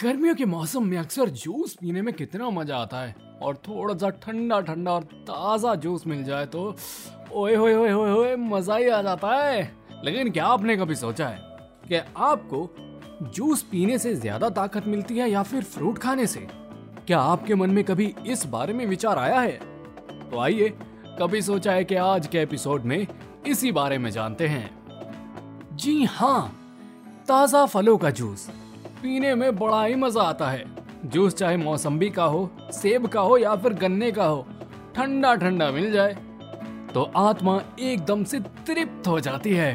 गर्मियों के मौसम में अक्सर जूस पीने में कितना मज़ा आता है। और थोड़ा सा ठंडा ठंडा और ताज़ा जूस मिल जाए तो ओए, होए होए होए होए, मज़ा ही आ जाता है। लेकिन क्या आपने कभी सोचा है कि आपको जूस पीने से ज़्यादा ताकत मिलती है या फिर फ्रूट खाने से? क्या आपके मन में कभी इस बारे में विचार आया है? तो आइए, कभी सोचा है कि आज के एपिसोड में इसी बारे में जानते हैं। जी हाँ ताज़ा फलों का जूस। पीने में बड़ा ही मज़ा आता है। जूस चाहे मौसम्बी का हो, सेब का हो या फिर गन्ने का हो, ठंडा ठंडा मिल जाए तो आत्मा एकदम से तृप्त हो जाती है।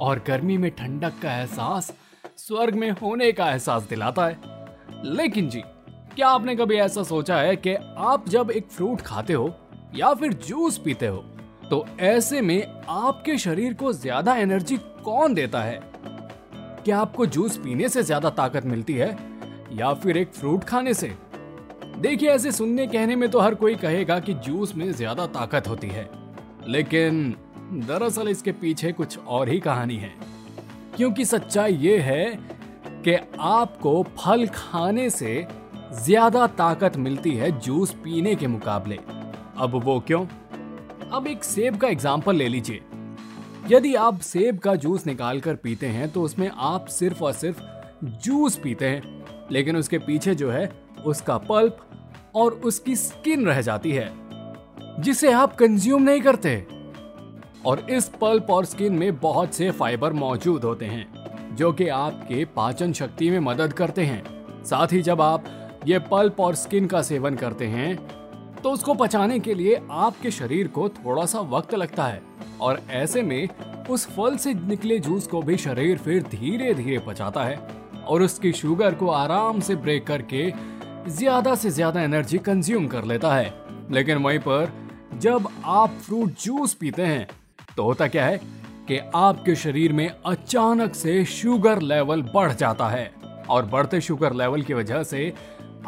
और गर्मी में ठंडक का एहसास स्वर्ग में होने का एहसास दिलाता है। लेकिन जी, क्या आपने कभी ऐसा सोचा है कि आप जब एक फ्रूट खाते हो या फिर जूस पीते हो तो ऐसे में आपके शरीर को ज़्यादा एनर्जी कौन देता है? क्या आपको जूस पीने से ज़्यादा ताकत मिलती है? या फिर एक फ्रूट खाने से? देखिए, ऐसे सुनने कहने में तो हर कोई कहेगा कि जूस में ज़्यादा ताकत होती है। लेकिन दरअसल इसके पीछे कुछ और ही कहानी है। क्योंकि सच्चाई ये है कि आपको फल खाने से ज़्यादा ताकत मिलती है जूस पीने के मुकाबले। अब वो क्यों? अब एक सेब का एग्ज़ाम्पल ले लीजिए। यदि आप सेब का जूस निकाल कर पीते हैं तो उसमें आप सिर्फ़ और सिर्फ़ जूस पीते हैं। लेकिन उसके पीछे जो है, उसका पल्प और उसकी स्किन रह जाती है, जिसे आप कंज्यूम नहीं करते। और इस पल्प और स्किन में बहुत से फाइबर मौजूद होते हैं, जो कि आपके पाचन शक्ति में मदद करते हैं। साथ ही जब आप ये पल्प और स्किन का सेवन करते हैं तो उसको पचाने के लिए आपके शरीर को थोड़ा सा वक्त लगता है। और ऐसे में, उस फल से निकले जूस को भी शरीर फिर धीरे धीरे पचाता है और उसकी शुगर को आराम से ब्रेक करके ज़्यादा से ज़्यादा एनर्जी कंज्यूम कर लेता है। लेकिन वहीं पर, जब आप फ्रूट जूस पीते हैं तो होता क्या है कि आपके शरीर में अचानक से शुगर लेवल बढ़ जाता है। और बढ़ते शुगर लेवल की वजह से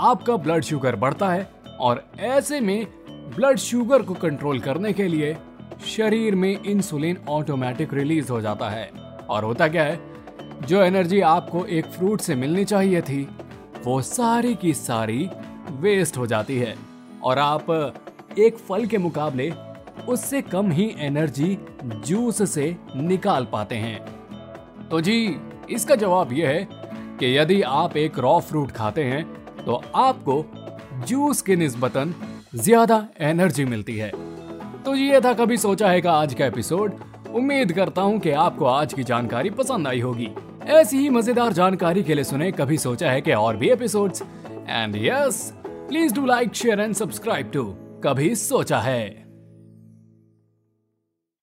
आपका ब्लड शुगर बढ़ता है और ऐसे में ब्लड शुगर को कंट्रोल करने के लिए शरीर में इंसुलिन ऑटोमेटिक रिलीज़ हो जाता है। और होता क्या है? जो एनर्जी आपको एक फ्रूट से मिलनी चाहिए थी, वो सारी की सारी वेस्ट हो जाती है। और आप एक फल के मुकाबले उससे कम ही एनर्जी जूस से निकाल पाते हैं। तो जी, इसका जवाब यह है कि यदि आप एक रॉ फ्रूट खाते हैं तो आपको जूस की निस्बतन ज़्यादा एनर्जी मिलती है। तो ये था कभी सोचा है का आज का एपिसोड। उम्मीद करता हूँ कि आपको आज की जानकारी पसंद आई होगी। ऐसी ही मज़ेदार जानकारी के लिए सुने, कभी सोचा है कि और भी episodes. And yes please do like share and subscribe to कभी सोचा है।